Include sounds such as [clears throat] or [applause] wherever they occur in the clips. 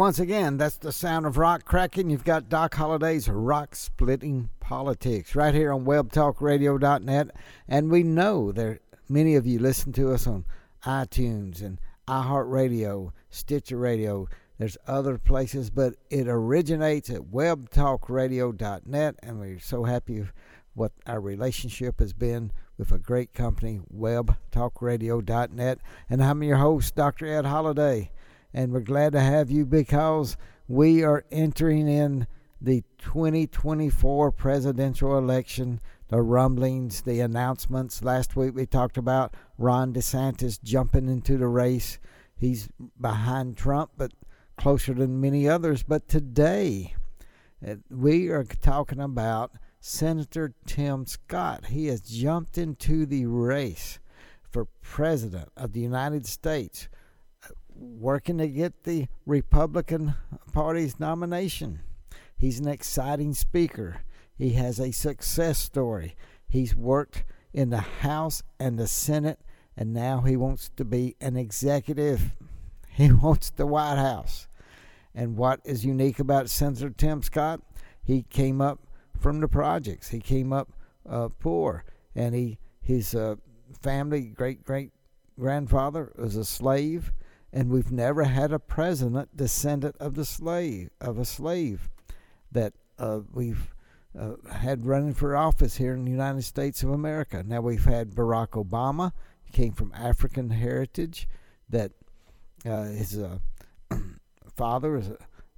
Once again, that's the sound of rock cracking. You've got Doc Holliday's Rock Splitting Politics right here on webtalkradio.net. And we know that many of you listen to us on iTunes and iHeartRadio, Stitcher Radio. There's other places, but it originates at webtalkradio.net. And we're so happy what our relationship has been with a great company, webtalkradio.net. And I'm your host, Dr. Ed Holliday and we're glad to have you because we are entering in the 2024 presidential election. The rumblings, the announcements. Last week we talked about Ron DeSantis jumping into the race. He's behind Trump, but closer than many others. But today uh, we are talking about Senator Tim Scott. He has jumped into the race for president of the United States working to get the Republican Party's nomination. He's an exciting speaker. He has a success story. He's worked in the House and the Senate, and now he wants to be an executive. [laughs] He wants the White House. And what is unique about Senator Tim Scott? He came up from the projects. He came up uh, poor, and he his uh, family, great great grandfather, was a slave and we've never had a president descendant of the slave of a slave that uh, we've uh, had running for office here in the United States of America. Now we've had Barack Obama, came from African heritage, that uh, his uh, [clears throat] father is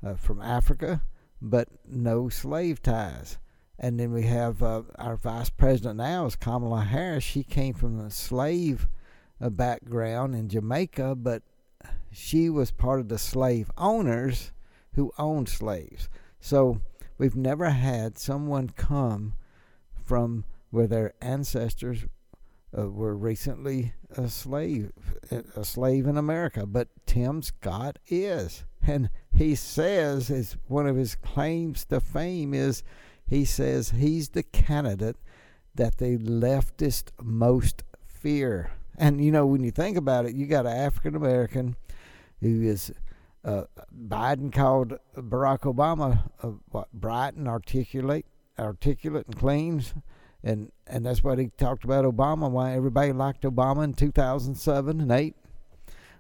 uh, from Africa, but no slave ties. And then we have uh, our vice president now is Kamala Harris. She came from a slave background in Jamaica, but she was part of the slave owners who owned slaves. So we've never had someone come from where their ancestors uh, were recently a slave, a slave in America. But Tim Scott is, and he says is one of his claims to fame is he says he's the candidate that the leftists most fear. And you know, when you think about it, you got an African American who is uh, Biden called Barack Obama uh, what bright and articulate, articulate and clean, and and that's what he talked about Obama. Why everybody liked Obama in 2007 and eight.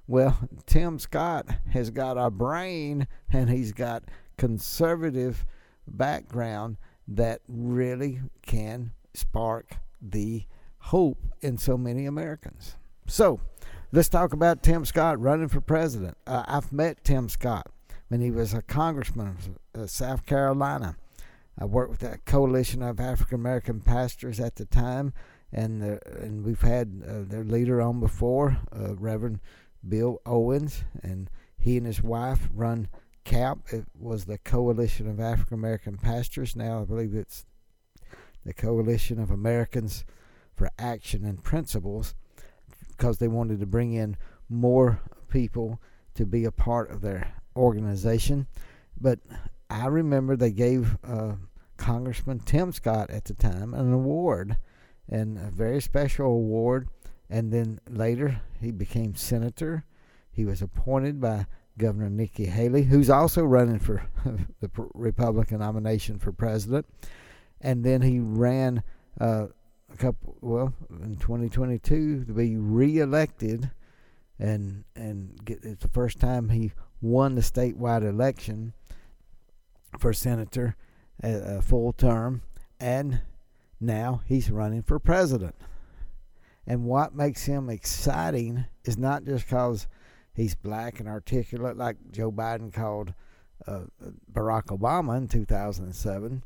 Well, Tim Scott has got a brain and he's got conservative background that really can spark the hope in so many Americans. So Let's talk about Tim Scott running for president. Uh, I've met Tim Scott when he was a congressman of South Carolina. I worked with a coalition of African American pastors at the time, and uh, and we've had uh, their leader on before, uh, Reverend Bill Owens, and he and his wife run CAP. It was the Coalition of African American Pastors. Now I believe it's the Coalition of Americans Action and Principles because they wanted to bring in more people to be a part of their organization. But I remember they gave uh, Congressman Tim Scott at the time an award, and a very special award. And then later he became senator. He was appointed by Governor Nikki Haley, who's also running for [laughs] the Republican nomination for president. And then he ran uh, a couple well in 2022 to be reelected and and get it's the first time he won the statewide election for senator a, a full term and now he's running for president and what makes him exciting is not just because he's black and articulate, like Joe Biden called uh, Barack Obama in 2007.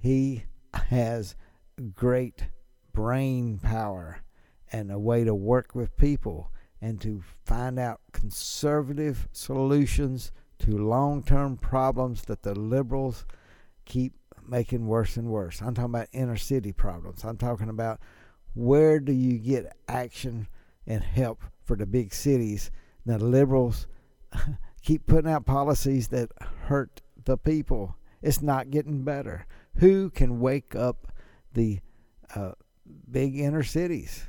He has great brain power and a way to work with people and to find out conservative solutions to long term problems that the liberals keep making worse and worse. I'm talking about inner city problems. I'm talking about where do you get action and help for the big cities? The liberals [laughs] keep putting out policies that hurt the people. It's not getting better. Who can wake up the uh, big inner cities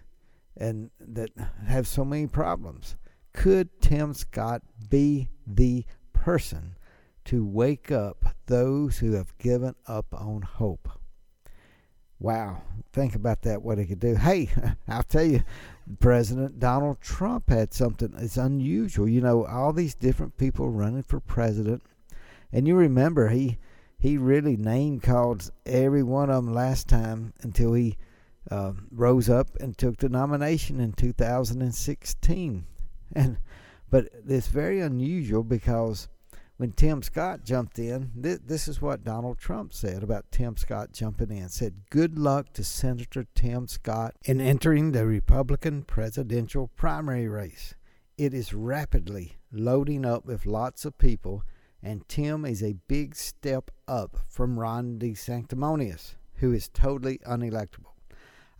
and that have so many problems? Could Tim Scott be the person to wake up those who have given up on hope? Wow, think about that, what he could do. Hey, [laughs] I'll tell you, President Donald Trump had something that's unusual. You know, all these different people running for president. And you remember, he he really name called every one of them last time until he uh, rose up and took the nomination in 2016. [laughs] And but it's very unusual because when Tim Scott jumped in, th- this is what Donald Trump said about Tim Scott jumping in. Said, "Good luck to Senator Tim Scott in entering the Republican presidential primary race. It is rapidly loading up with lots of people, and Tim is a big step up from Ron DeSanctimonious, who is totally unelectable."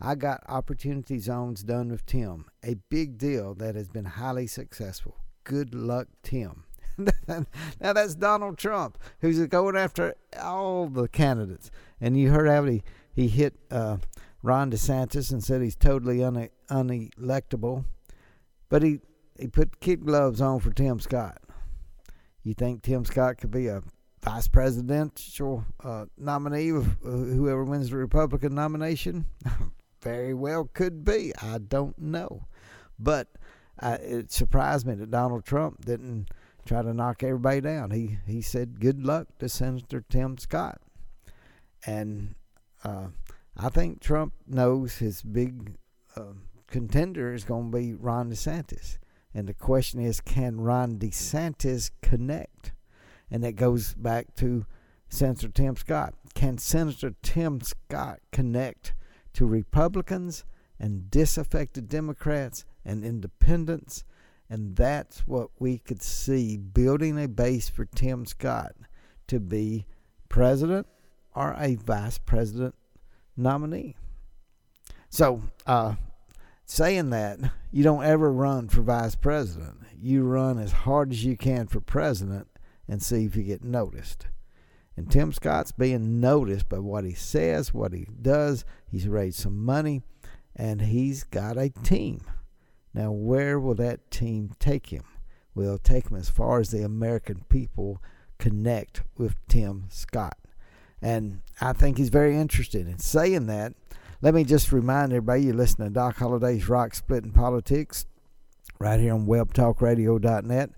I got opportunity zones done with Tim, a big deal that has been highly successful. Good luck, Tim. [laughs] now that's Donald Trump, who's going after all the candidates. And you heard how he, he hit uh, Ron DeSantis and said he's totally une- unelectable. But he, he put kid gloves on for Tim Scott. You think Tim Scott could be a vice presidential uh, nominee of uh, whoever wins the Republican nomination? [laughs] Very well could be. I don't know. But uh, it surprised me that Donald Trump didn't try to knock everybody down. He he said good luck to Senator Tim Scott, and uh, I think Trump knows his big uh, contender is going to be Ron DeSantis, and the question is, can Ron DeSantis connect? And that goes back to Senator Tim Scott. Can Senator Tim Scott connect to Republicans and disaffected Democrats and independents? And that's what we could see building a base for Tim Scott to be president or a vice president nominee. So, uh, saying that, you don't ever run for vice president. You run as hard as you can for president and see if you get noticed. And Tim Scott's being noticed by what he says, what he does. He's raised some money, and he's got a team. Now, where will that team take him? Will take him as far as the American people connect with Tim Scott. And I think he's very interested in saying that. Let me just remind everybody you're listening to Doc Holliday's Rock Splitting Politics right here on webtalkradio.net.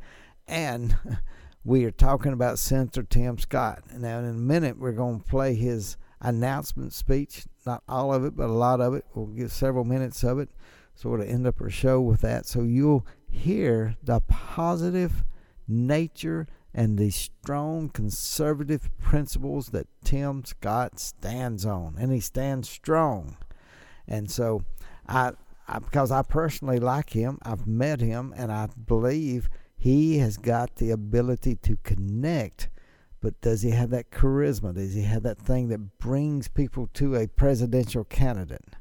And [laughs] we are talking about Senator Tim Scott. Now, in a minute, we're going to play his announcement speech. Not all of it, but a lot of it. We'll give several minutes of it sort of end up our show with that. So you'll hear the positive nature and the strong conservative principles that Tim Scott stands on, and he stands strong. And so, I, I because I personally like him, I've met him, and I believe he has got the ability to connect. But does he have that charisma? Does he have that thing that brings people to a presidential candidate?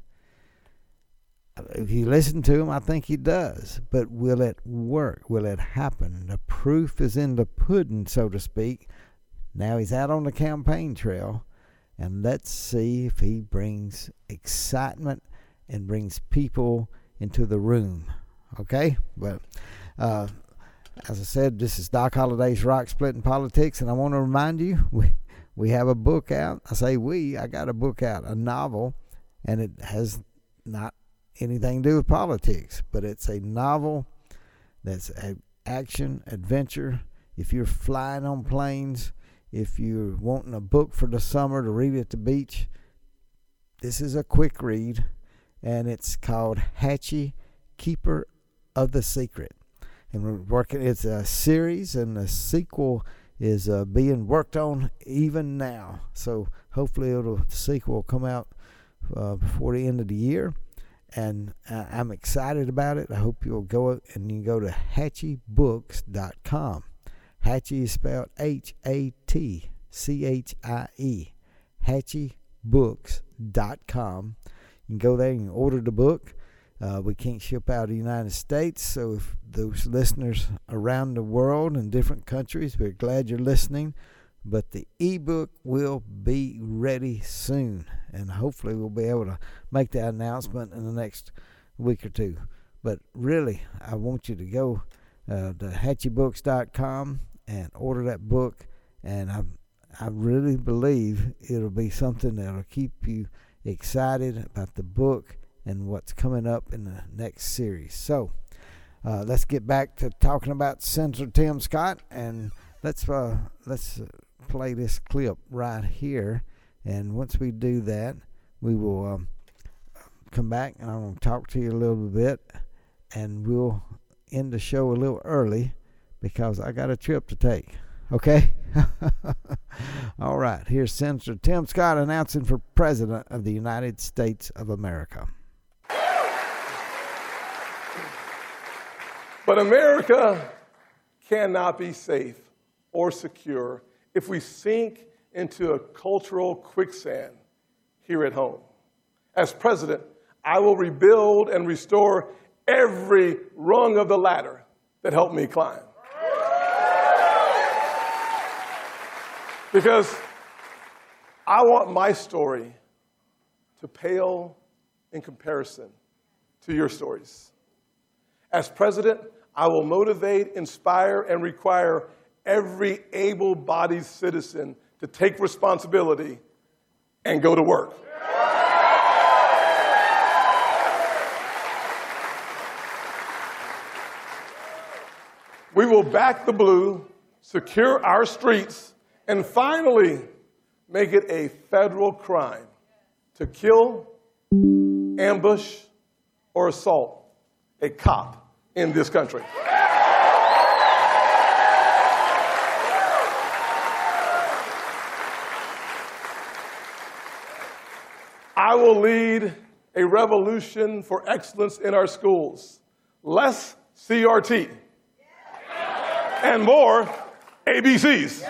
If you listen to him, I think he does. But will it work? Will it happen? The proof is in the pudding, so to speak. Now he's out on the campaign trail, and let's see if he brings excitement and brings people into the room. Okay? But uh, as I said, this is Doc Holliday's Rock Splitting Politics, and I want to remind you [laughs] we, we have a book out. I say we, I got a book out, a novel, and it has not anything to do with politics, but it's a novel that's an action adventure. If you're flying on planes, if you're wanting a book for the summer to read at the beach, this is a quick read, and it's called Hatchie, Keeper of the Secret. and we're working. It's a series, and the sequel is uh, being worked on even now. So hopefully, it'll the sequel will come out uh, before the end of the year, and uh, I'm excited about it. I hope you'll go and you go to hatchiebooks.com. Hatchie is spelled H A T C H I E. HatchieBooks.com. You can go there and order the book. Uh, we can't ship out of the United States, so if those listeners around the world in different countries, we're glad you're listening. But the ebook will be ready soon, and hopefully we'll be able to make that announcement in the next week or two. But really, I want you to go uh, to hatchiebooks.com and order that book, and I I really believe it'll be something that'll keep you excited about the book and what's coming up in the next series. So uh, let's get back to talking about Senator Tim Scott, and let's uh, let's play this clip right here. And once we do that, we will um, come back and I'm going to talk to you a little bit, and we'll end the show a little early because I got a trip to take. Okay? [laughs] All right. Here's Senator Tim Scott announcing for President of the United States of America. But America cannot be safe or secure if we sink into a cultural quicksand here at home. As president, I will rebuild and restore every rung of the ladder that helped me climb. Because I want my story to pale in comparison to your stories. As president, I will motivate, inspire, and require every able bodied citizen to take responsibility and go to work. We will back the blue, secure our streets, and finally make it a federal crime to kill, ambush, or assault a cop in this country. Will lead a revolution for excellence in our schools. Less CRT and more ABCs.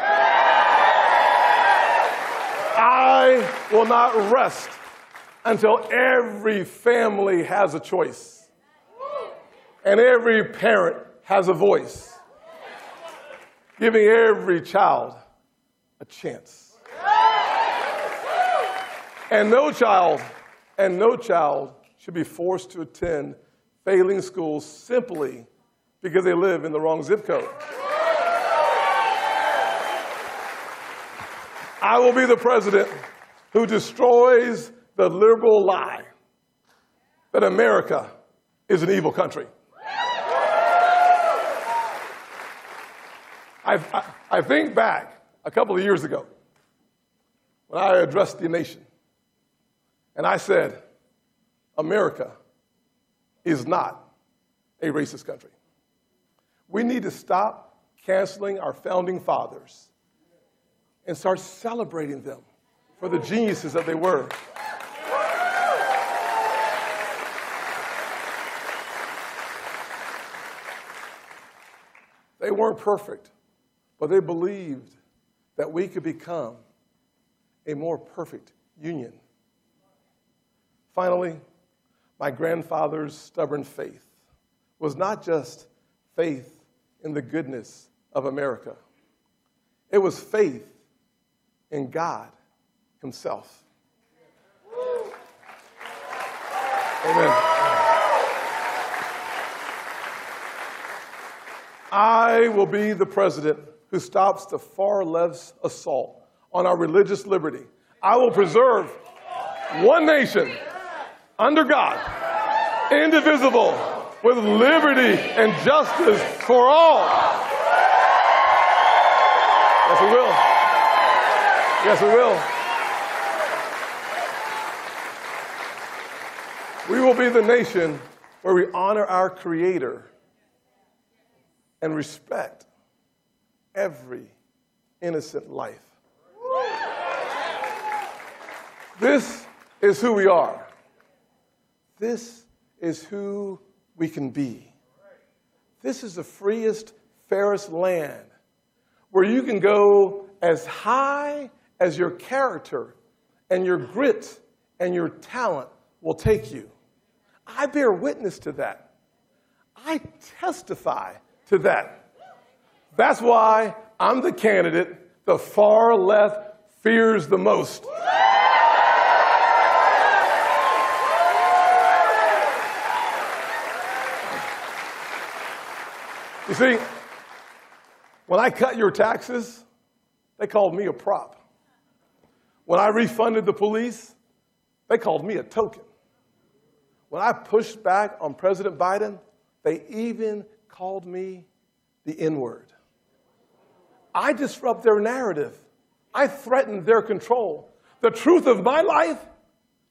I will not rest until every family has a choice and every parent has a voice, giving every child a chance. And no child, and no child should be forced to attend failing schools simply because they live in the wrong zip code. I will be the president who destroys the liberal lie that America is an evil country. I, I, I, think back a couple of years ago when I addressed the nation, and I said, America is not a racist country. We need to stop canceling our founding fathers and start celebrating them for the geniuses that they were. They weren't perfect, but they believed that we could become a more perfect union. Finally, my grandfather's stubborn faith was not just faith in the goodness of America, it was faith in God Himself. Amen. I will be the president who stops the far left's assault on our religious liberty. I will preserve one nation under God, indivisible, with liberty and justice for all. Yes, we will. Yes, we will. We will be the nation where we honor our Creator and respect every innocent life. This is who we are. This is who we can be. This is the freest, fairest land where you can go as high as your character and your grit and your talent will take you. I bear witness to that. I testify to that. That's why I'm the candidate the far left fears the most. You see, when I cut your taxes, they called me a prop. When I refunded the police, they called me a token. When I pushed back on President Biden, they even called me the N word. I disrupt their narrative. I threaten their control. The truth of my life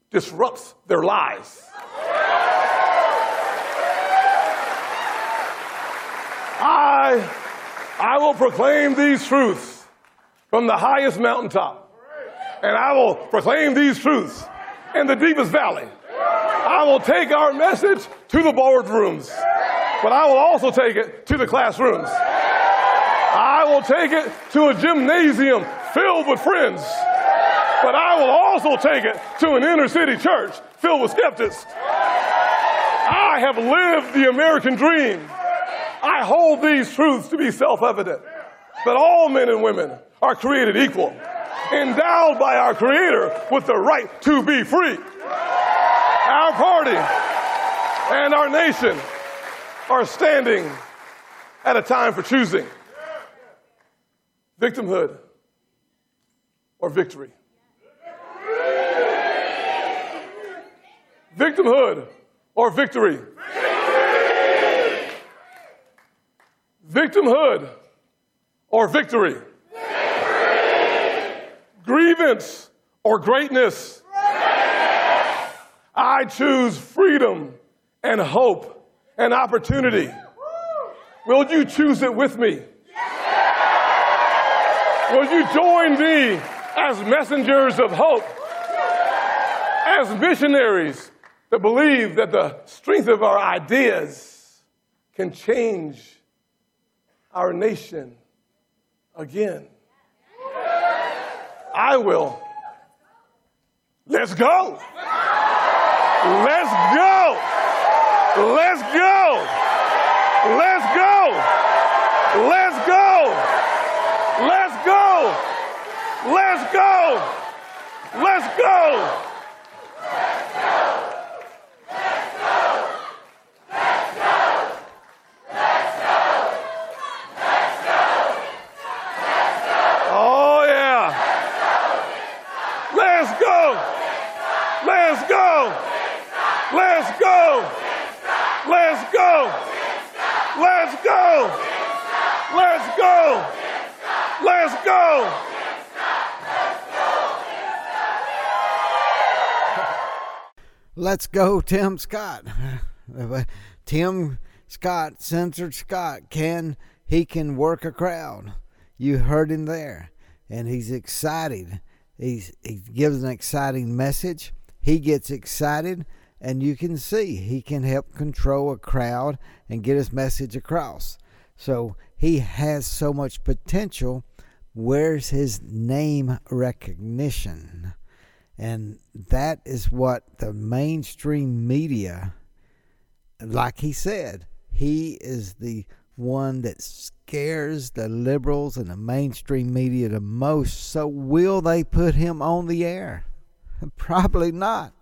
disrupts their lies. I, I will proclaim these truths from the highest mountaintop. And I will proclaim these truths in the deepest valley. I will take our message to the boardrooms, but I will also take it to the classrooms. I will take it to a gymnasium filled with friends, but I will also take it to an inner city church filled with skeptics. I have lived the American dream. I hold these truths to be self evident that all men and women are created equal, endowed by our Creator with the right to be free. Our party and our nation are standing at a time for choosing victimhood or victory. Victimhood or victory. Victimhood or victory? victory. Grievance or greatness? I choose freedom and hope and opportunity. Will you choose it with me? Yes. Will you join me as messengers of hope, as missionaries that believe that the strength of our ideas can change our nation again. I will. Let's go. Let's go. Let's go. Let's go. Let's go. Let's go. Let's go. Let's go. Let's go. Let's go. Let's go. Let's go. Let's go. Let's go, Tim Scott. [sighs] Tim Scott, Senator Scott, can he can work a crowd. You heard him there, and he's excited. He's he gives an exciting message. He gets excited and you can see he can help control a crowd and get his message across. So he has so much potential. Where's his name recognition? And that is what the mainstream media, like he said, he is the one that scares the liberals and the mainstream media the most. So, will they put him on the air? [laughs] Probably not.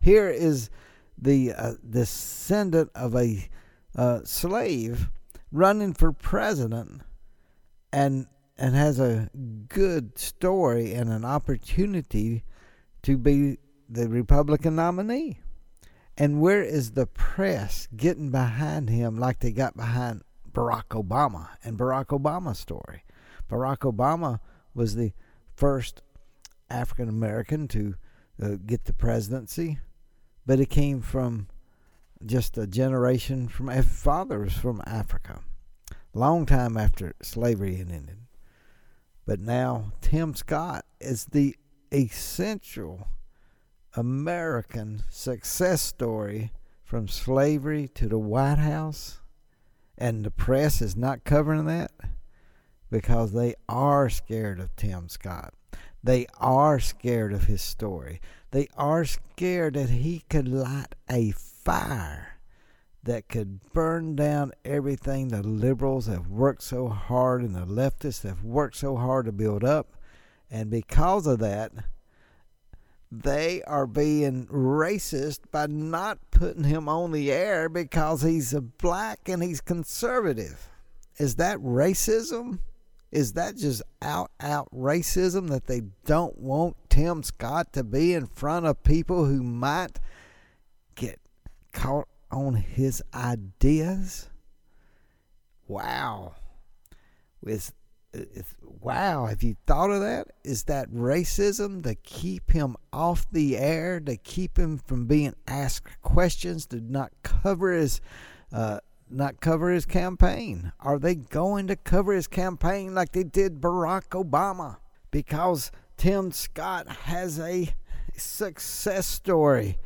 Here is the uh, descendant of a uh, slave running for president and and has a good story and an opportunity to be the Republican nominee. And where is the press getting behind him like they got behind Barack Obama and Barack Obama's story? Barack Obama was the first African American to uh, get the presidency but it came from just a generation from fathers from Africa. long time after slavery had ended. But now Tim Scott is the essential American success story from slavery to the White House, and the press is not covering that because they are scared of Tim Scott. They are scared of his story. They are scared that he could light a fire that could burn down everything the liberals have worked so hard and the leftists have worked so hard to build up. And because of that, they are being racist by not putting him on the air because he's a black and he's conservative. Is that racism? Is that just out out racism that they don't want Tim Scott to be in front of people who might get caught on his ideas? Wow. With wow, have you thought of that? Is that racism to keep him off the air, to keep him from being asked questions, to not cover his uh, not cover his campaign? Are they going to cover his campaign like they did Barack Obama? Because Tim Scott has a success story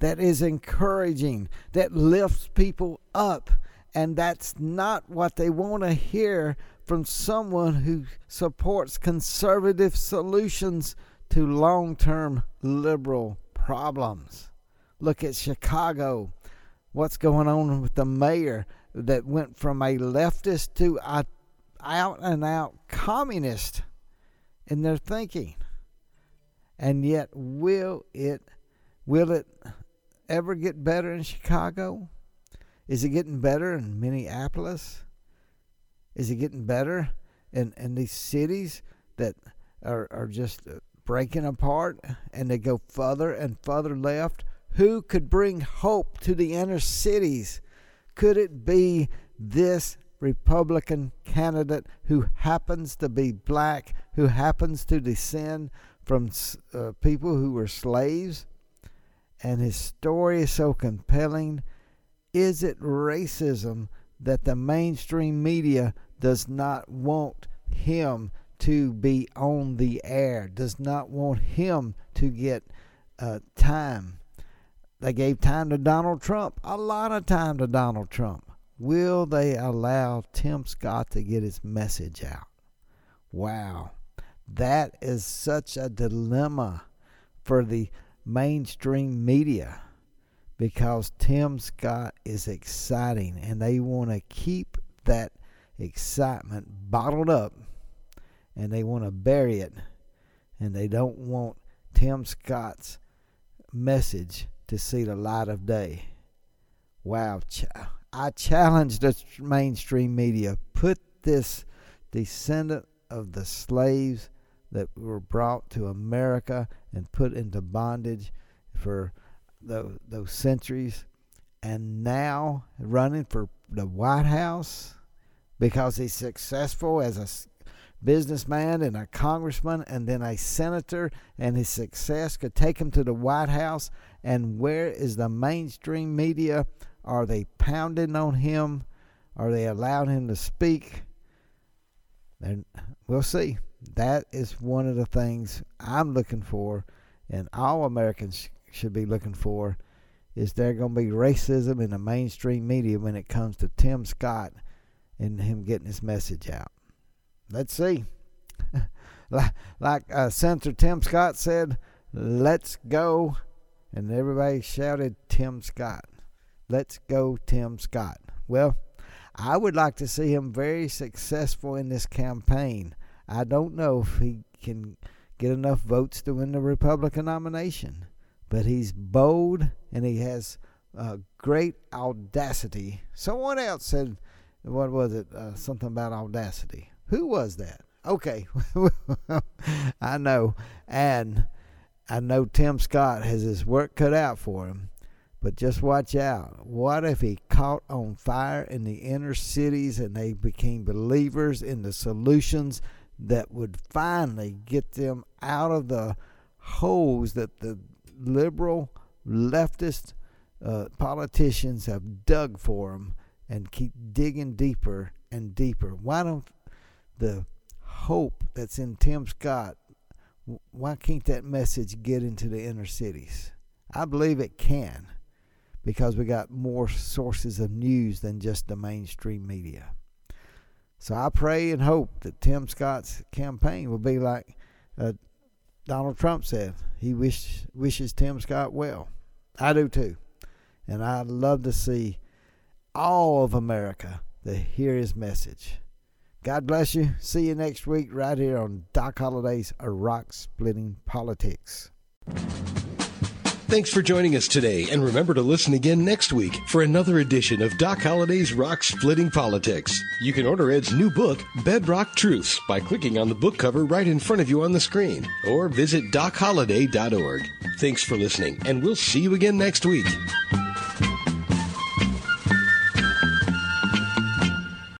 that is encouraging, that lifts people up. And that's not what they want to hear from someone who supports conservative solutions to long term liberal problems. Look at Chicago what's going on with the mayor that went from a leftist to a out and out communist in their thinking. And yet will it will it ever get better in Chicago? Is it getting better in Minneapolis? Is it getting better in, in these cities that are, are just breaking apart and they go further and further left? Who could bring hope to the inner cities? Could it be this Republican candidate who happens to be black, who happens to descend from uh, people who were slaves? And his story is so compelling. Is it racism that the mainstream media does not want him to be on the air, does not want him to get uh, time? They gave time to Donald Trump, a lot of time to Donald Trump. Will they allow Tim Scott to get his message out? Wow. That is such a dilemma for the mainstream media because Tim Scott is exciting and they want to keep that excitement bottled up and they want to bury it and they don't want Tim Scott's message to see the light of day. Wow. I challenge the mainstream media put this descendant of the slaves that were brought to America and put into bondage for those, those centuries and now running for the White House because he's successful as a businessman and a congressman and then a senator, and his success could take him to the White House. And where is the mainstream media? Are they pounding on him? Are they allowing him to speak? And we'll see. That is one of the things I'm looking for, and all Americans should be looking for. Is there going to be racism in the mainstream media when it comes to Tim Scott and him getting his message out? let's see. [laughs] like uh, Senator Tim Scott said, let's go. And everybody shouted, Tim Scott. Let's go, Tim Scott. Well, I would like to see him very successful in this campaign. I don't know if he can get enough votes to win the Republican nomination, but he's bold and he has uh, great audacity. Someone else said, what was it? Uh, something about audacity. Who was that? Okay, [laughs] I know, and I know Tim Scott has his work cut out for him. But just watch out. What if he caught on fire in the inner cities and they became believers in the solutions that would finally get them out of the holes that the liberal leftist uh, politicians have dug for them and keep digging deeper and deeper. Why don't the hope that's in Tim Scott, why can't that message get into the inner cities? I believe it can because we got more sources of news than just the mainstream media. So I pray and hope that Tim Scott's campaign will be like uh, Donald Trump said. He wish, wishes Tim Scott well. I do too. And I'd love to see all of America to hear his message. God bless you. See you next week right here on Doc Holliday's Rock Splitting Politics. Thanks for joining us today, and remember to listen again next week for another edition of Doc Holliday's Rock Splitting Politics. You can order Ed's new book, Bedrock Truths, by clicking on the book cover right in front of you on the screen, or visit docholliday.org. Thanks for listening, and we'll see you again next week.